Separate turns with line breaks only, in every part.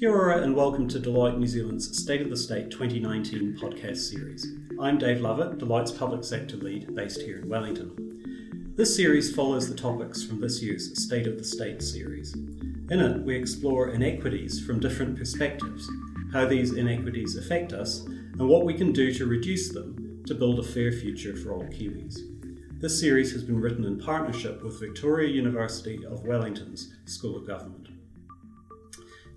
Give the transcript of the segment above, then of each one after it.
Kia ora and welcome to Deloitte New Zealand's State of the State 2019 podcast series. I'm Dave Lovett, Deloitte's public sector lead based here in Wellington. This series follows the topics from this year's State of the State series. In it, we explore inequities from different perspectives, how these inequities affect us, and what we can do to reduce them to build a fair future for all Kiwis. This series has been written in partnership with Victoria University of Wellington's School of Government.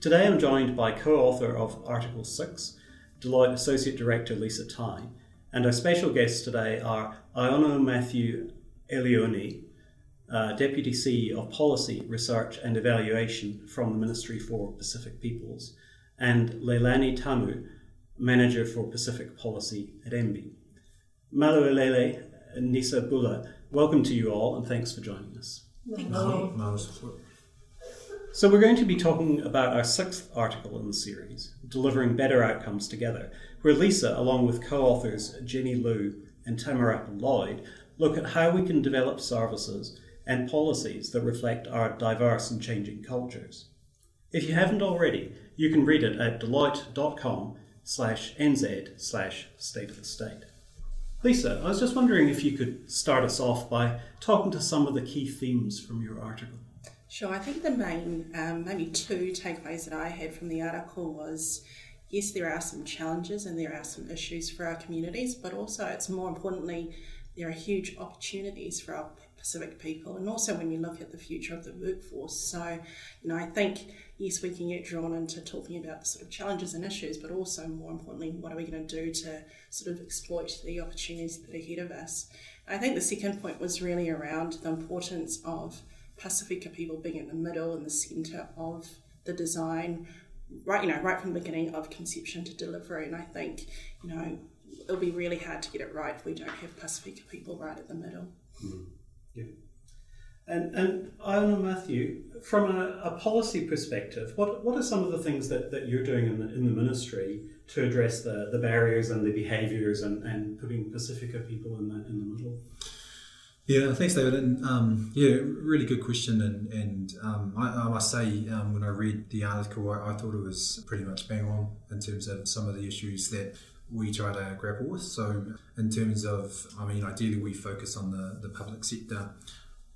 Today I'm joined by co author of Article 6, Deloitte Associate Director Lisa Tai, and our special guests today are Iono Matthew Elioni, uh, Deputy CEO of Policy, Research and Evaluation from the Ministry for Pacific Peoples, and Leilani Tamu, Manager for Pacific Policy at MBIE. Maluelele and Nisa Bula, welcome to you all and thanks for joining us.
Thank you.
So, we're going to be talking about our sixth article in the series, Delivering Better Outcomes Together, where Lisa, along with co authors Jenny Liu and Tamarapa Lloyd, look at how we can develop services and policies that reflect our diverse and changing cultures. If you haven't already, you can read it at deloitte.com slash nz slash state of the state. Lisa, I was just wondering if you could start us off by talking to some of the key themes from your article.
Sure, I think the main, um, maybe two takeaways that I had from the article was yes, there are some challenges and there are some issues for our communities, but also it's more importantly, there are huge opportunities for our Pacific people, and also when you look at the future of the workforce. So, you know, I think yes, we can get drawn into talking about the sort of challenges and issues, but also more importantly, what are we going to do to sort of exploit the opportunities that are ahead of us? I think the second point was really around the importance of Pacifica people being in the middle and the centre of the design, right, you know, right from the beginning of conception to delivery. And I think, you know, it'll be really hard to get it right if we don't have Pacifica people right at the middle.
Mm. Yeah. And, and Iono Matthew, from a, a, policy perspective, what, what are some of the things that, that you're doing in the, in the ministry to address the, the barriers and the behaviours and, and putting Pacifica people in the, in the middle?
Yeah, thanks, David. And um, yeah, really good question. And, and um, I, I, must say, um, when I read the article, I, I, thought it was pretty much bang on in terms of some of the issues that we try to grapple with. So, in terms of, I mean, ideally we focus on the, the public sector,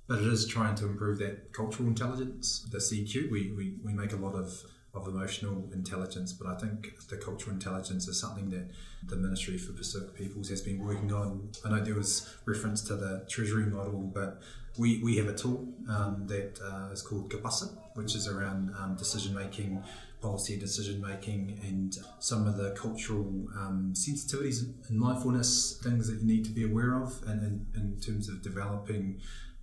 but it is trying to improve that cultural intelligence, the CQ. We, we, we make a lot of of emotional intelligence, but I think the cultural intelligence is something that the Ministry for Pacific Peoples has been working on. I know there was reference to the Treasury model, but we, we have a tool um, that uh, is called Kapasa, which is around um, decision making, policy decision making, and some of the cultural um, sensitivities and mindfulness things that you need to be aware of, and in, in terms of developing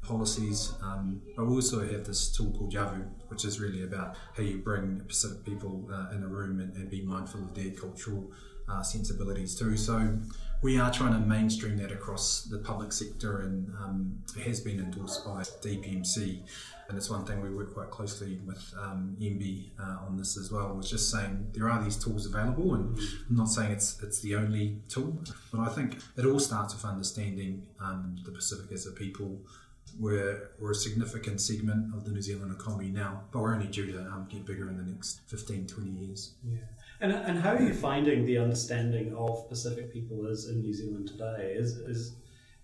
policies. Um, but we also have this tool called Yavu, which is really about how you bring Pacific people uh, in a room and, and, be mindful of their cultural uh, sensibilities too. So we are trying to mainstream that across the public sector, and um, it has been endorsed by DPMC. And it's one thing we work quite closely with um, MBIE uh, on this as well. Was just saying there are these tools available, and I'm not saying it's it's the only tool, but I think it all starts with understanding um, the Pacific as a people, we're, we're a significant segment of the New Zealand economy now, but we're only due to um, get bigger in the next 15, 20 years.
Yeah. And, and how are you finding the understanding of Pacific people is in New Zealand today? Is, is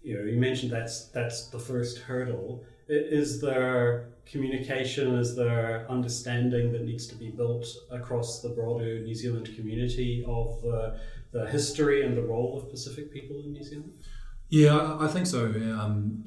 you know, you mentioned that's that's the first hurdle. Is there communication? Is there understanding that needs to be built across the broader New Zealand community of the, the history and the role of Pacific people in New Zealand?
Yeah, I think so. Um,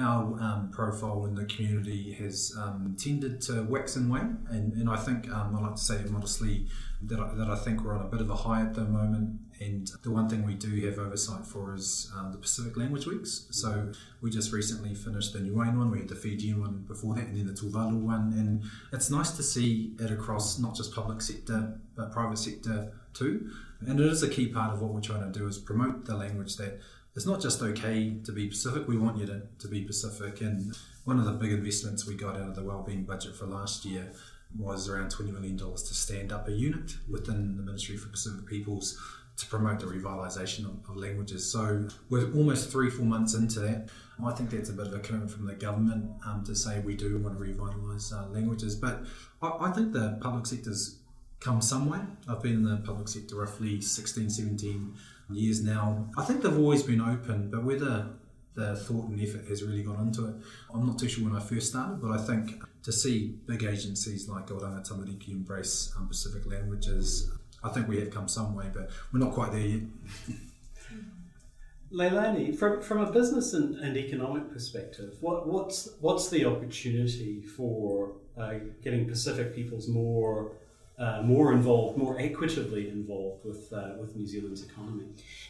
our um, profile in the community has um, tended to wax and wane, and, and I think um, I like to say modestly that I, that I think we're on a bit of a high at the moment. And the one thing we do have oversight for is um, the Pacific Language Weeks. So we just recently finished the Niuean one, we had the Fijian one before that, and then the Tuvalu one. And it's nice to see it across not just public sector but private sector too. And it is a key part of what we're trying to do is promote the language that it's not just okay to be Pacific, we want you to, to be Pacific. And one of the big investments we got out of the wellbeing budget for last year was around $20 million to stand up a unit within the Ministry for Pacific Peoples to promote the revitalisation of, of, languages. So we're almost three, four months into that. I think that's a bit of a commitment from the government um, to say we do want to revitalise uh, languages. But I, I, think the public sector's come some way. I've been in the public sector roughly 16, 17 years now. I think they've always been open, but whether the thought and effort has really gone into it, I'm not too sure when I first started, but I think to see big agencies like Oranga Tamariki embrace um, Pacific languages, I think we have come some way, but we're not quite there yet.
Leilani, from, from a business and, and economic perspective, what, what's what's the opportunity for uh, getting Pacific peoples more uh, more involved, more equitably involved with uh, with New Zealand's economy?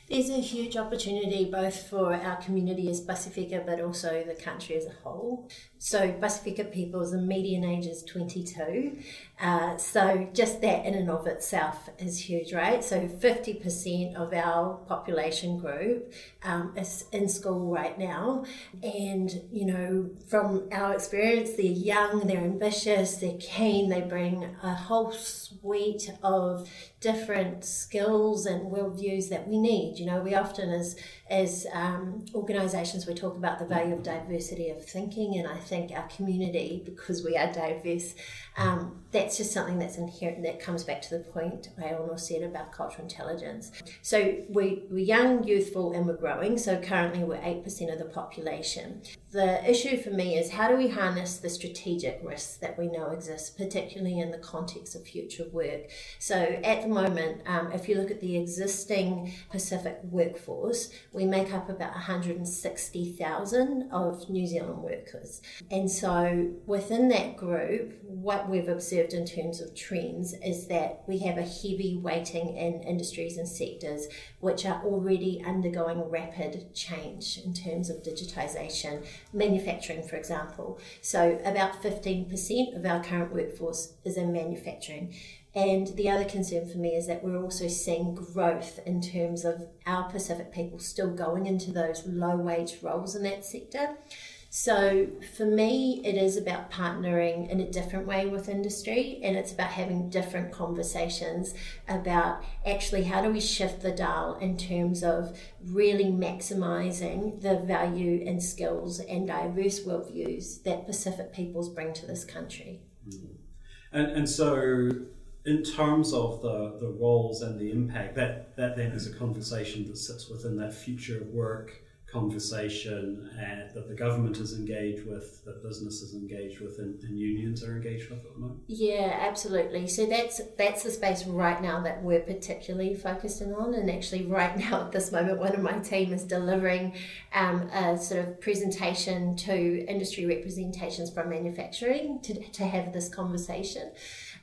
There's a huge opportunity both for our community as Pasifika, but also the country as a whole. So Pasifika peoples, median age is 22. Uh, so just that in and of itself is huge, right? So 50% of our population group um, is in school right now. And, you know, from our experience, they're young, they're ambitious, they're keen, they bring a whole suite of different skills and worldviews that we need. You know, we often as as um, organisations we talk about the value of diversity of thinking, and I think our community, because we are diverse, um, that's just something that's inherent. That comes back to the point Aono said about cultural intelligence. So we, we're young, youthful, and we're growing. So currently we're eight percent of the population. The issue for me is how do we harness the strategic risks that we know exist, particularly in the context of future work. So at the moment, um, if you look at the existing Pacific workforce, we make up about 160,000 of New Zealand workers. And so within that group, what we've observed in terms of trends is that we have a heavy weighting in industries and sectors which are already undergoing rapid change in terms of digitisation, manufacturing, for example. So about 15% of our current workforce is in manufacturing. And the other concern for me is that we're also seeing growth in terms of our Pacific people still going into those low wage roles in that sector. So for me, it is about partnering in a different way with industry, and it's about having different conversations about actually how do we shift the dial in terms of really maximizing the value and skills and diverse worldviews that Pacific peoples bring to this country.
Mm. And, and so in terms of the, the roles and the impact, that, that then is a conversation that sits within that future work conversation uh, that the government is engaged with, that business is engaged with, and, and, unions are engaged with at the moment?
Yeah, absolutely. So that's that's the space right now that we're particularly focusing on, and actually right now at this moment, one of my team is delivering um, a sort of presentation to industry representations from manufacturing to, to have this conversation.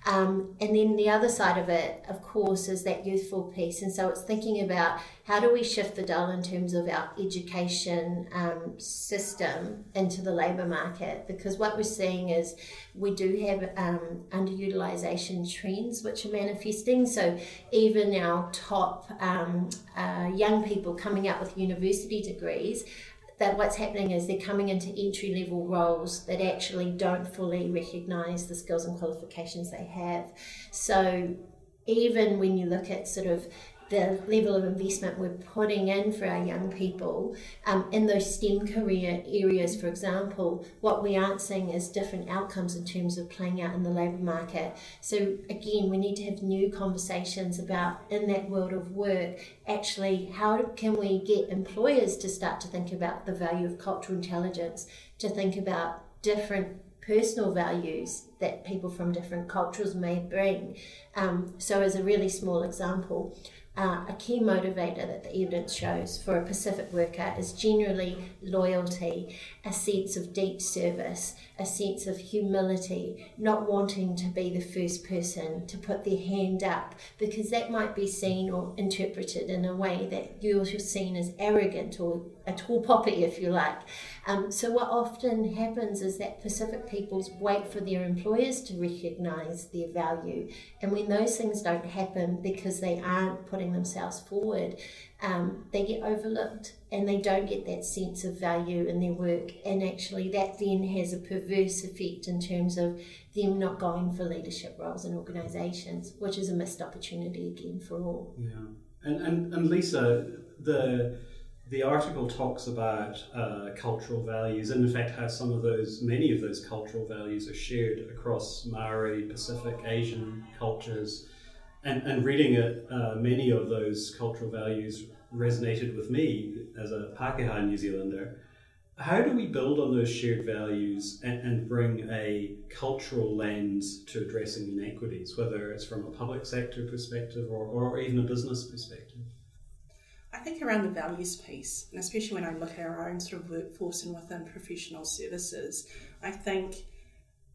Um, and then the other side of it, of course, is that youthful piece. And so it's thinking about how do we shift the dial in terms of our education um, system into the labour market? Because what we're seeing is we do have um, underutilisation trends which are manifesting. So even our top um, uh, young people coming out with university degrees that what's happening is they're coming into entry level roles that actually don't fully recognize the skills and qualifications they have. So even when you look at sort of the level of investment we're putting in for our young people um, in those STEM career areas, for example, what we aren't seeing is different outcomes in terms of playing out in the labour market. So, again, we need to have new conversations about in that world of work, actually, how can we get employers to start to think about the value of cultural intelligence, to think about different personal values that people from different cultures may bring. Um, so, as a really small example, uh, a key motivator that the evidence shows for a Pacific worker is generally loyalty, a sense of deep service, a sense of humility, not wanting to be the first person to put their hand up because that might be seen or interpreted in a way that you're seen as arrogant or a tall poppy, if you like. Um, so, what often happens is that Pacific peoples wait for their employers to recognise their value, and when those things don't happen because they aren't putting themselves forward, um, they get overlooked and they don't get that sense of value in their work. And actually, that then has a perverse effect in terms of them not going for leadership roles in organisations, which is a missed opportunity again for all.
Yeah. And, and, and Lisa, the the article talks about uh, cultural values, and in fact, how some of those, many of those cultural values are shared across Maori, Pacific, Asian cultures and, and reading it, uh, many of those cultural values resonated with me as a Pākehā New Zealander. How do we build on those shared values and, and bring a cultural lens to addressing inequities, whether it's from a public sector perspective or, or even a business perspective?
Think around the values piece, and especially when I look at our own sort of workforce and within professional services, I think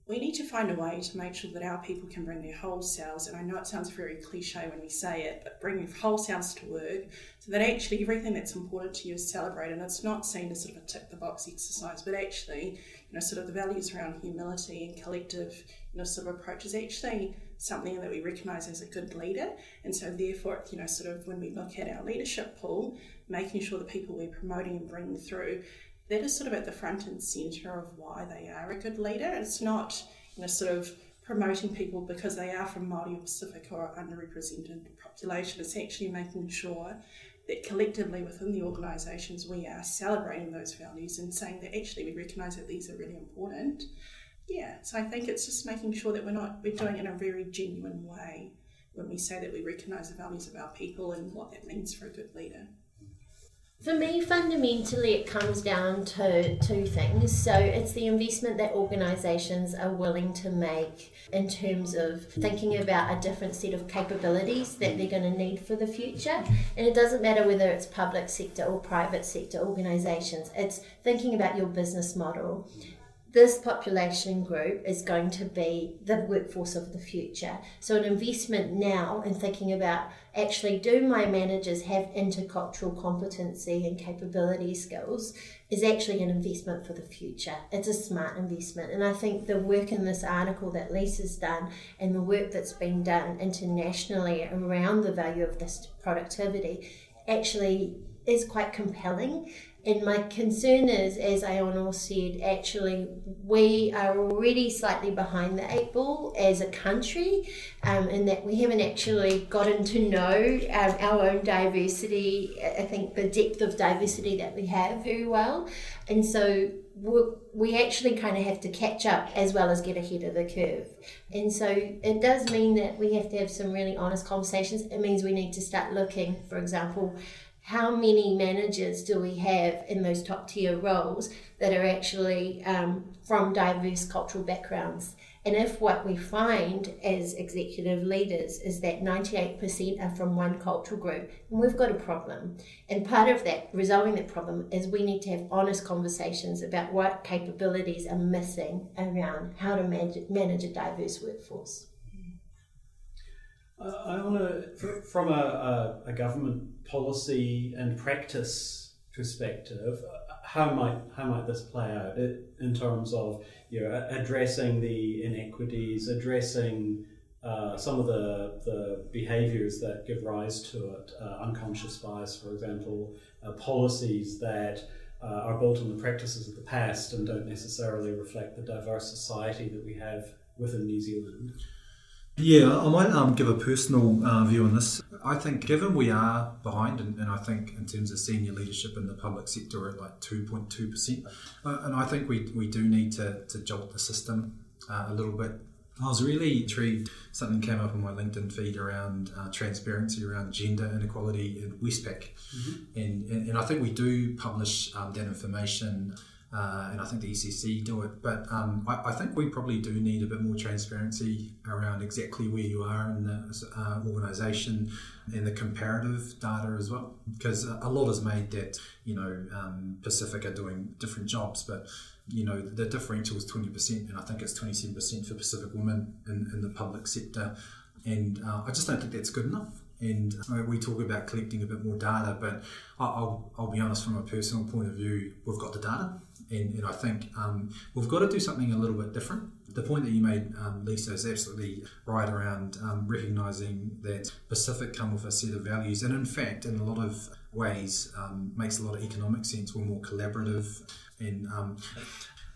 we need to find a way to make sure that our people can bring their whole selves, and I know it sounds very cliche when we say it, but bring whole selves to work so that actually everything that's important to you is celebrated. And it's not seen as sort of a tick the box exercise, but actually, you know, sort of the values around humility and collective, you know, sort of approach is actually something that we recognise as a good leader. And so, therefore, you know, sort of when we look at our leadership pool, making sure the people we're promoting and bringing through that is sort of at the front and centre of why they are a good leader. It's not, you know, sort of promoting people because they are from Māori or Pacific or underrepresented population. It's actually making sure that collectively within the organisations we are celebrating those values and saying that actually we recognise that these are really important. Yeah, so I think it's just making sure that we're not we're doing it in a very genuine way when we say that we recognise the values of our people and what that means for a good leader.
For me, fundamentally, it comes down to two things. So, it's the investment that organisations are willing to make in terms of thinking about a different set of capabilities that they're going to need for the future. And it doesn't matter whether it's public sector or private sector organisations, it's thinking about your business model this population group is going to be the workforce of the future. So, an investment now in thinking about actually, do my managers have intercultural competency and capability skills is actually an investment for the future. It's a smart investment. And I think the work in this article that Lisa's done and the work that's been done internationally around the value of this productivity actually is quite compelling and my concern is, as Aonor said, actually, we are already slightly behind the eight ball as a country, um, in that we haven't actually gotten to know um, our own diversity, I think the depth of diversity that we have very well. And so we actually kind of have to catch up as well as get ahead of the curve. And so it does mean that we have to have some really honest conversations. It means we need to start looking, for example, how many managers do we have in those top tier roles that are actually um, from diverse cultural backgrounds? And if what we find as executive leaders is that 98% are from one cultural group, then we've got a problem. And part of that, resolving that problem, is we need to have honest conversations about what capabilities are missing around how to manage, manage a diverse workforce.
I want to, from a, a, a, government policy and practice perspective, how might how might this play out in terms of you know addressing the inequities, addressing uh, some of the the behaviours that give rise to it, uh, unconscious bias, for example, uh, policies that. Uh, are built on the practices of the past and don't necessarily reflect the diverse society that we have within New Zealand.
Yeah, I might um, give a personal uh, view on this. I think, given we are behind, and, and, I think in terms of senior leadership in the public sector, we're at like 2.2%. Uh, and I think we, we do need to, to jolt the system uh, a little bit. I was really intrigued. Something came up on my LinkedIn feed around uh, transparency around gender inequality in Westpac. Mm-hmm. And, and, and, I think we do publish um, that information uh, and I think the ECC do it. But um, I, I, think we probably do need a bit more transparency around exactly where you are in the uh, organisation and the comparative data as well, because a lot is made that you know um, Pacific are doing different jobs, but you know the differential is twenty percent, and I think it's twenty seven percent for Pacific women in, in the public sector, and uh, I just don't think that's good enough and uh, we talk about collecting a bit more data, but I'll, I'll, be honest from a personal point of view, we've got the data, and, and I think um, we've got to do something a little bit different. The point that you made, um, Lisa, is absolutely right around um, recognising that Pacific come with a set of values, and in fact, in a lot of ways, um, makes a lot of economic sense. We're more collaborative, and um,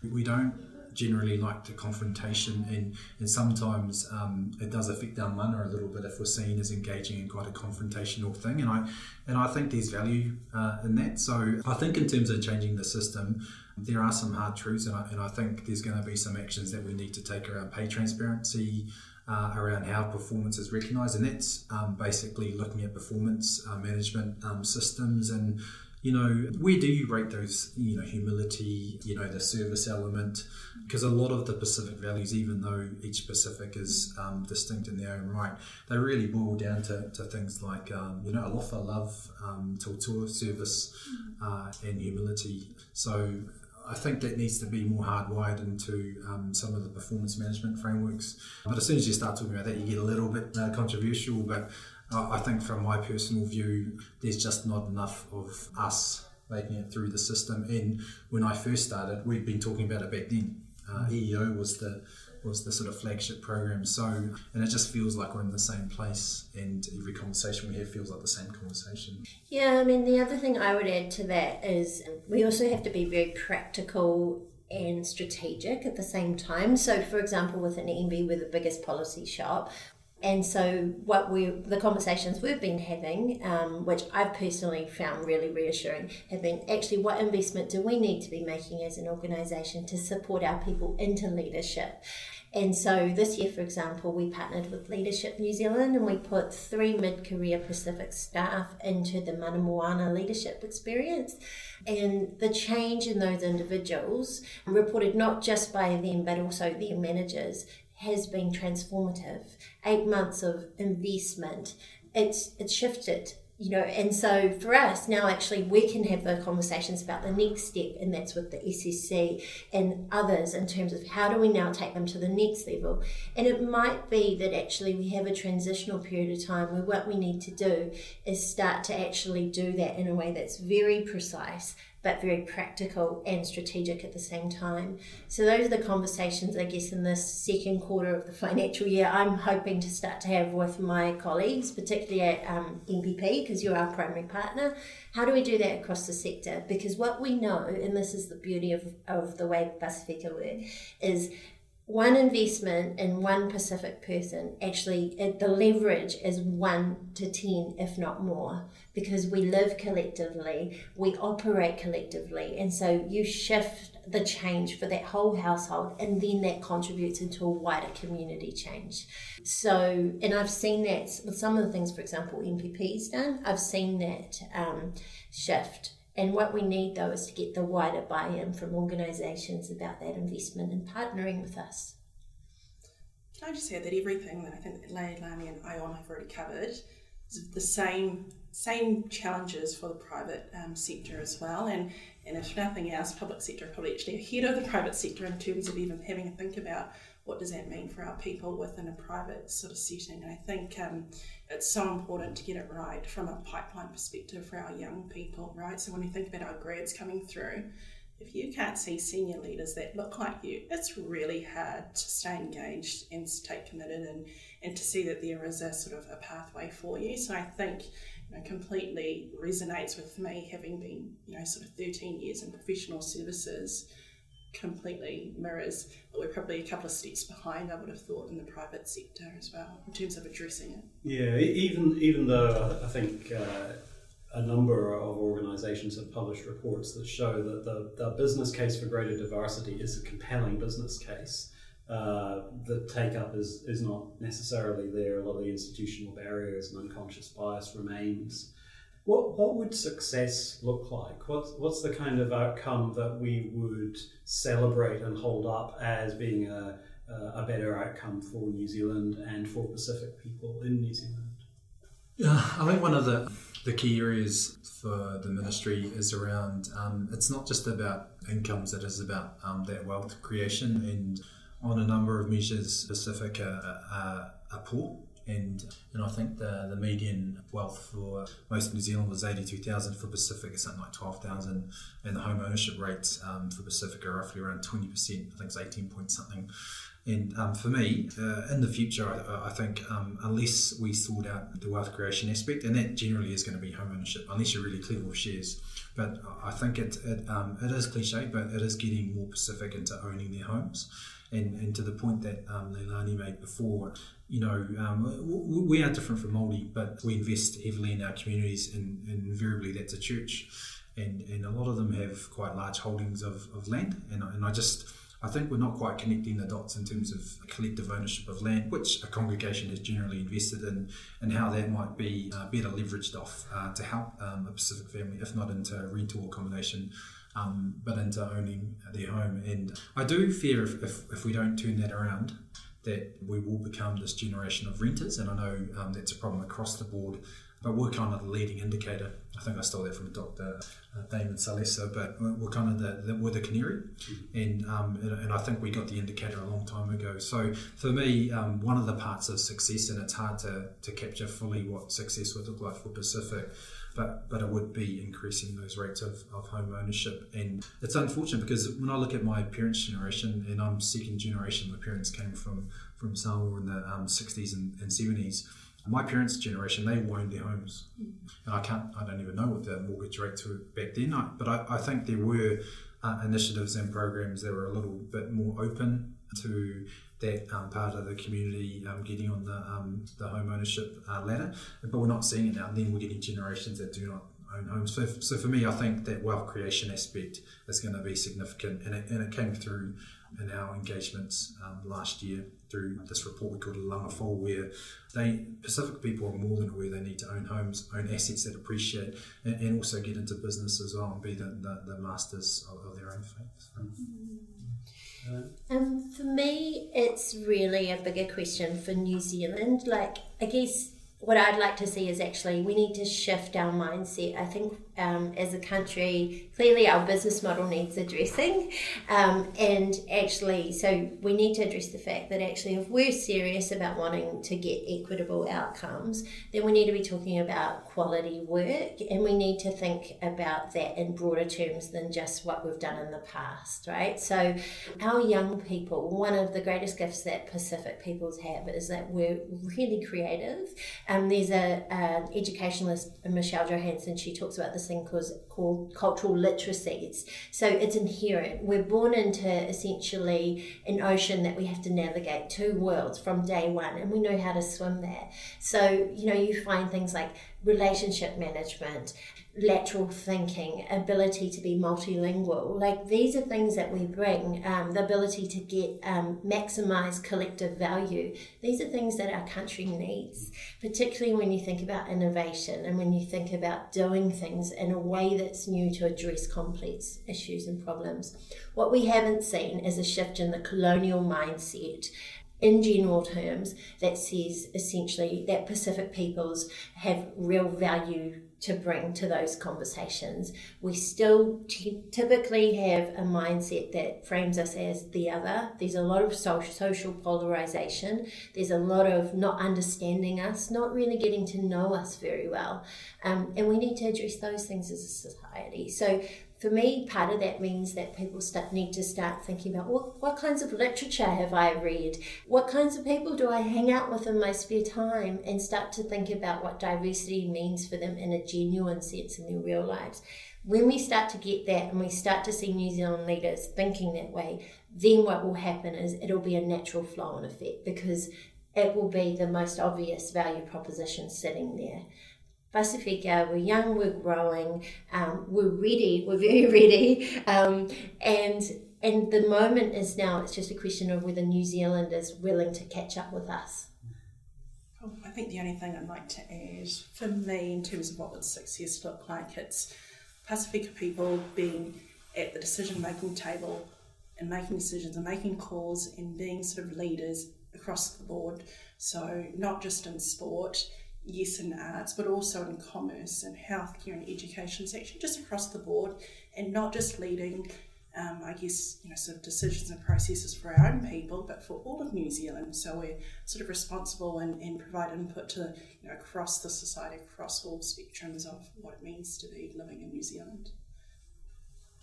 we don't generally like the confrontation, and and sometimes um, it does affect our mana a little bit if we're seen as engaging in quite a confrontational thing. And I and I think there's value uh, in that. So I think in terms of changing the system, there are some hard truths, and I, and I think there's going to be some actions that we need to take around pay transparency. uh, around how performance is recognised, and that's um, basically looking at performance uh, management um, systems and you know where do you rate those you know humility you know the service element because a lot of the pacific values even though each pacific is um, distinct in their own right they really boil down to, to things like um, you know alofa love um, tautua service uh, and humility so I think that needs to be more hardwired into um, some of the performance management frameworks. But as soon as you start talking about that, you get a little bit uh, controversial. But I think, from my personal view, there's just not enough of us making it through the system. And when I first started, we'd been talking about it back then. Uh, EEO was the was the sort of flagship program. So, and it just feels like we're in the same place, and every conversation we have feels like the same conversation.
Yeah, I mean, the other thing I would add to that is we also have to be very practical and strategic at the same time. So, for example, with an MB, we're the biggest policy shop. And so, what we the conversations we've been having, um, which I've personally found really reassuring, have been actually what investment do we need to be making as an organisation to support our people into leadership. And so this year, for example, we partnered with Leadership New Zealand and we put three mid career Pacific staff into the Mana Moana leadership experience. And the change in those individuals, reported not just by them but also their managers, has been transformative. Eight months of investment, it's it's shifted you know, and so for us now, actually, we can have the conversations about the next step, and that's with the SSC and others in terms of how do we now take them to the next level. And it might be that actually we have a transitional period of time where what we need to do is start to actually do that in a way that's very precise but very practical and strategic at the same time. So those are the conversations, I guess, in this second quarter of the financial year. I'm hoping to start to have with my colleagues, particularly at um, MPP, because you're our primary partner. How do we do that across the sector? Because what we know, and this is the beauty of, of the way Pacifica work, is one investment in one Pacific person actually the leverage is one to ten, if not more, because we live collectively, we operate collectively, and so you shift the change for that whole household, and then that contributes into a wider community change. So, and I've seen that with some of the things, for example, MPP's done. I've seen that um, shift and what we need though is to get the wider buy in from organisations about that investment and partnering with us.
Can I just add that everything that I think that Leilani and Ion have already covered is the same same challenges for the private um, sector as well. And, and if nothing else, public sector probably actually ahead of the private sector in terms of even having to think about what does that mean for our people within a private sort of setting. And I think um, it's so important to get it right from a pipeline perspective for our young people, right? So when you think about our grads coming through, if you can't see senior leaders that look like you, it's really hard to stay engaged and stay committed and, and to see that there is a sort of a pathway for you. So I think completely resonates with me having been, you know, sort of 13 years in professional services completely mirrors, but we're probably a couple of steps behind. I would have thought in the private sector as well in terms of addressing it.
Yeah, even even though I think uh, a number of organisations have published reports that show that the, the business case for greater diversity is a compelling business case. Uh, the take up is, is not necessarily there. A lot of the institutional barriers and unconscious bias remains. What, what would success look like? What's, what's the kind of outcome that we would celebrate and hold up as being a, a better outcome for New Zealand and for Pacific people in New Zealand?
Yeah, I think one of the, the key areas for the ministry is around um, it's not just about incomes, it is about um, that wealth creation and on a number of measures, Pacific are, are, are poor and and I think the the median wealth for most of New eighty two thousand for Pacific it's something like twelve thousand, and the home ownership rates um, for Pacific are roughly around twenty percent. I think it's eighteen point something. And um, for me, uh, in the future, I, I think um, unless we sort out the wealth creation aspect, and that generally is going to be home ownership, unless you're really clever with shares. But I think it it, um, it is cliche, but it is getting more Pacific into owning their homes. And, and to the point that um, Leilani made before, you know, um, we are different from Māori, but we invest heavily in our communities, and, and, invariably that's a church, and, and a lot of them have quite large holdings of, of land, and, and I just I think we're not quite connecting the dots in terms of collective ownership of land, which a congregation has generally invested in, and how that might be uh, better leveraged off uh, to help um, a Pacific family, if not into rental accommodation. Um, but into owning their home. And I do fear if, if, if we don't turn that around, that we will become this generation of renters. And I know um, that's a problem across the board but we're kind of the leading indicator. I think I stole that from Dr. Uh, Damon Salesa, but we're kind of the, the we're the canary, mm-hmm. and, um, and, and I think we got the indicator a long time ago. So for me, um, one of the parts of success, and it's hard to, to capture fully what success would look like for Pacific, but but it would be increasing those rates of, of home ownership. And it's unfortunate because when I look at my parents' generation, and I'm second generation, my parents came from from Samoa in the um, 60s and, and 70s my parents' generation, they owned their homes, and I can't, I don't even know what the mortgage rates were back then. but I, I think there were uh, initiatives and programs that were a little bit more open to that um, part of the community um, getting on the um, the home ownership uh, ladder. But we're not seeing it now. And then we're getting generations that do not own homes. So, so for me, I think that wealth creation aspect is going to be significant, and it, and it came through in our engagements um, last year through this report we called Lalanga Fou, where they Pacific people are more than aware they need to own homes, own assets that appreciate, and, and also get into business as well and be the, the, the masters of, of, their own fate. So.
Um, for me, it's really a bigger question for New Zealand. Like, I guess what I'd like to see is actually we need to shift our mindset. I think um, as a country, clearly our business model needs addressing. Um, and actually, so we need to address the fact that actually, if we're serious about wanting to get equitable outcomes, then we need to be talking about quality work and we need to think about that in broader terms than just what we've done in the past, right? So, our young people, one of the greatest gifts that Pacific peoples have is that we're really creative. Um, there's a, educationalist, Michelle Johansson, she talks about this thing called, called cultural literacies. So it's inherent. We're born into essentially an ocean that we have to navigate two worlds from day one, and we know how to swim there. So, you know, you find things like relationship management, lateral thinking, ability to be multilingual. Like these are things that we bring, um, the ability to get um, maximize collective value. These are things that our country needs, particularly when you think about innovation and when you think about doing things in a way that's new to address complex issues and problems. What we haven't seen is a shift in the colonial mindset in general terms that says essentially that Pacific peoples have real value to bring to those conversations. We still t- typically have a mindset that frames us as the other. There's a lot of social, social polarization. There's a lot of not understanding us, not really getting to know us very well. Um, and we need to address those things as a society. So for me, part of that means that people start, need to start thinking about what, what kinds of literature have I read? What kinds of people do I hang out with in my spare time? And start to think about what diversity means for them in a genuine sense in their real lives. When we start to get that and we start to see New Zealand leaders thinking that way, then what will happen is it'll be a natural flow and effect because it will be the most obvious value proposition sitting there. Pacifica, we're young, we're growing, um, we're ready, we're very ready, um, and and the moment is now. It's just a question of whether New Zealand is willing to catch up with us.
I think the only thing I'd like to add, for me, in terms of what would success look like, it's Pacifica people being at the decision making table and making decisions and making calls and being sort of leaders across the board. So, not just in sport, yes in arts, but also in commerce and healthcare and education section, just across the board, and not just leading, um, I guess, you know, sort of decisions and processes for our own people, but for all of New Zealand. So we're sort of responsible and, and provide input to, you know, across the society, across all spectrums of what it means to be living in New Zealand.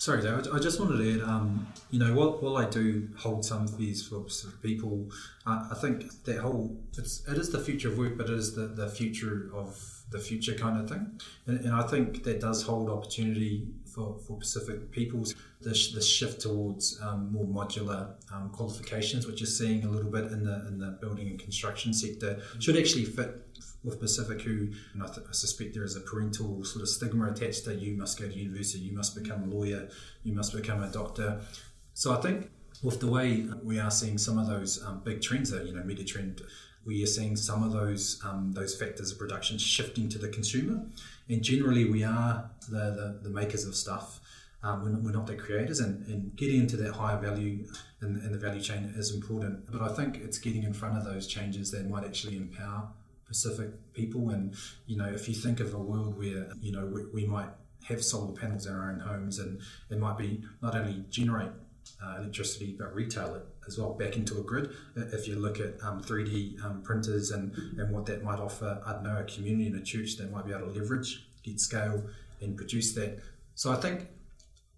Sorry, David. I just wanted to add, um, you know, while, while I do hold some views for people, uh, I think that whole it's it is the future of work, but it is the, the future of the future kind of thing, and, and I think that does hold opportunity for, for Pacific peoples. This, shift towards um, more modular um, qualifications, which you're seeing a little bit in the in the building and construction sector, should actually fit with Pacific, who I, th- I, suspect there is a parental sort of stigma attached to you must go to university, you must become a lawyer, you must become a doctor. So I think with the way we are seeing some of those um, big trends, that you know, meta trend, we are seeing some of those um, those factors of production shifting to the consumer, and generally we are the, the, the makers of stuff. Um, we're, not, we're, not, the creators, and, and getting into that higher value in, in the value chain is important. But I think it's getting in front of those changes that might actually empower Pacific people. And you know, if you think of a world where you know we, we might have solar panels in our own homes, and it might be not only generate uh, electricity but retail it as well back into a grid. If you look at um, 3D um, printers and, and what that might offer, I don't know, a community and a church that might be able to leverage, get scale, and produce that. So I think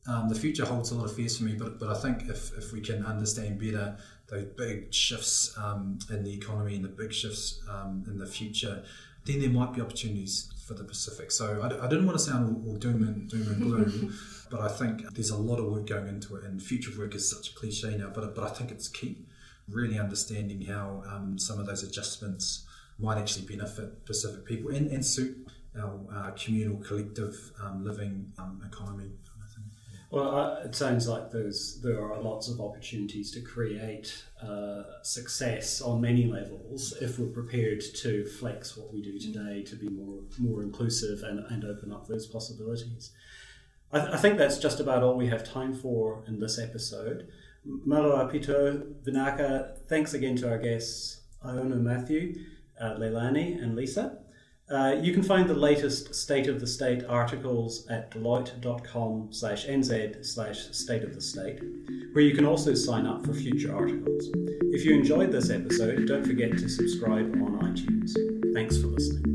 um, the future holds a lot of fears for me, but, but I think if, if we can understand better those big shifts um, in the economy and the big shifts um, in the future, then there might be opportunities for the Pacific. So I, I didn't want to sound all, all doom and doom and gloom, but I think there's a lot of work going into it. And future work is such a cliche now, but but I think it's key. Really understanding how um, some of those adjustments might actually benefit Pacific people and, and suit our uh, communal collective um, living um, economy.
Well, uh, it sounds like there's there are lots of opportunities to create uh, success on many levels if we're prepared to flex what we do today to be more more inclusive and, and open up those possibilities. I, th- I think that's just about all we have time for in this episode. Maloa Pito Vinaka, thanks again to our guests Iona Matthew, uh, Leilani, and Lisa. Uh, you can find the latest State of the State articles at deloitte.com slash nz slash state of the state, where you can also sign up for future articles. If you enjoyed this episode, don't forget to subscribe on iTunes. Thanks for listening.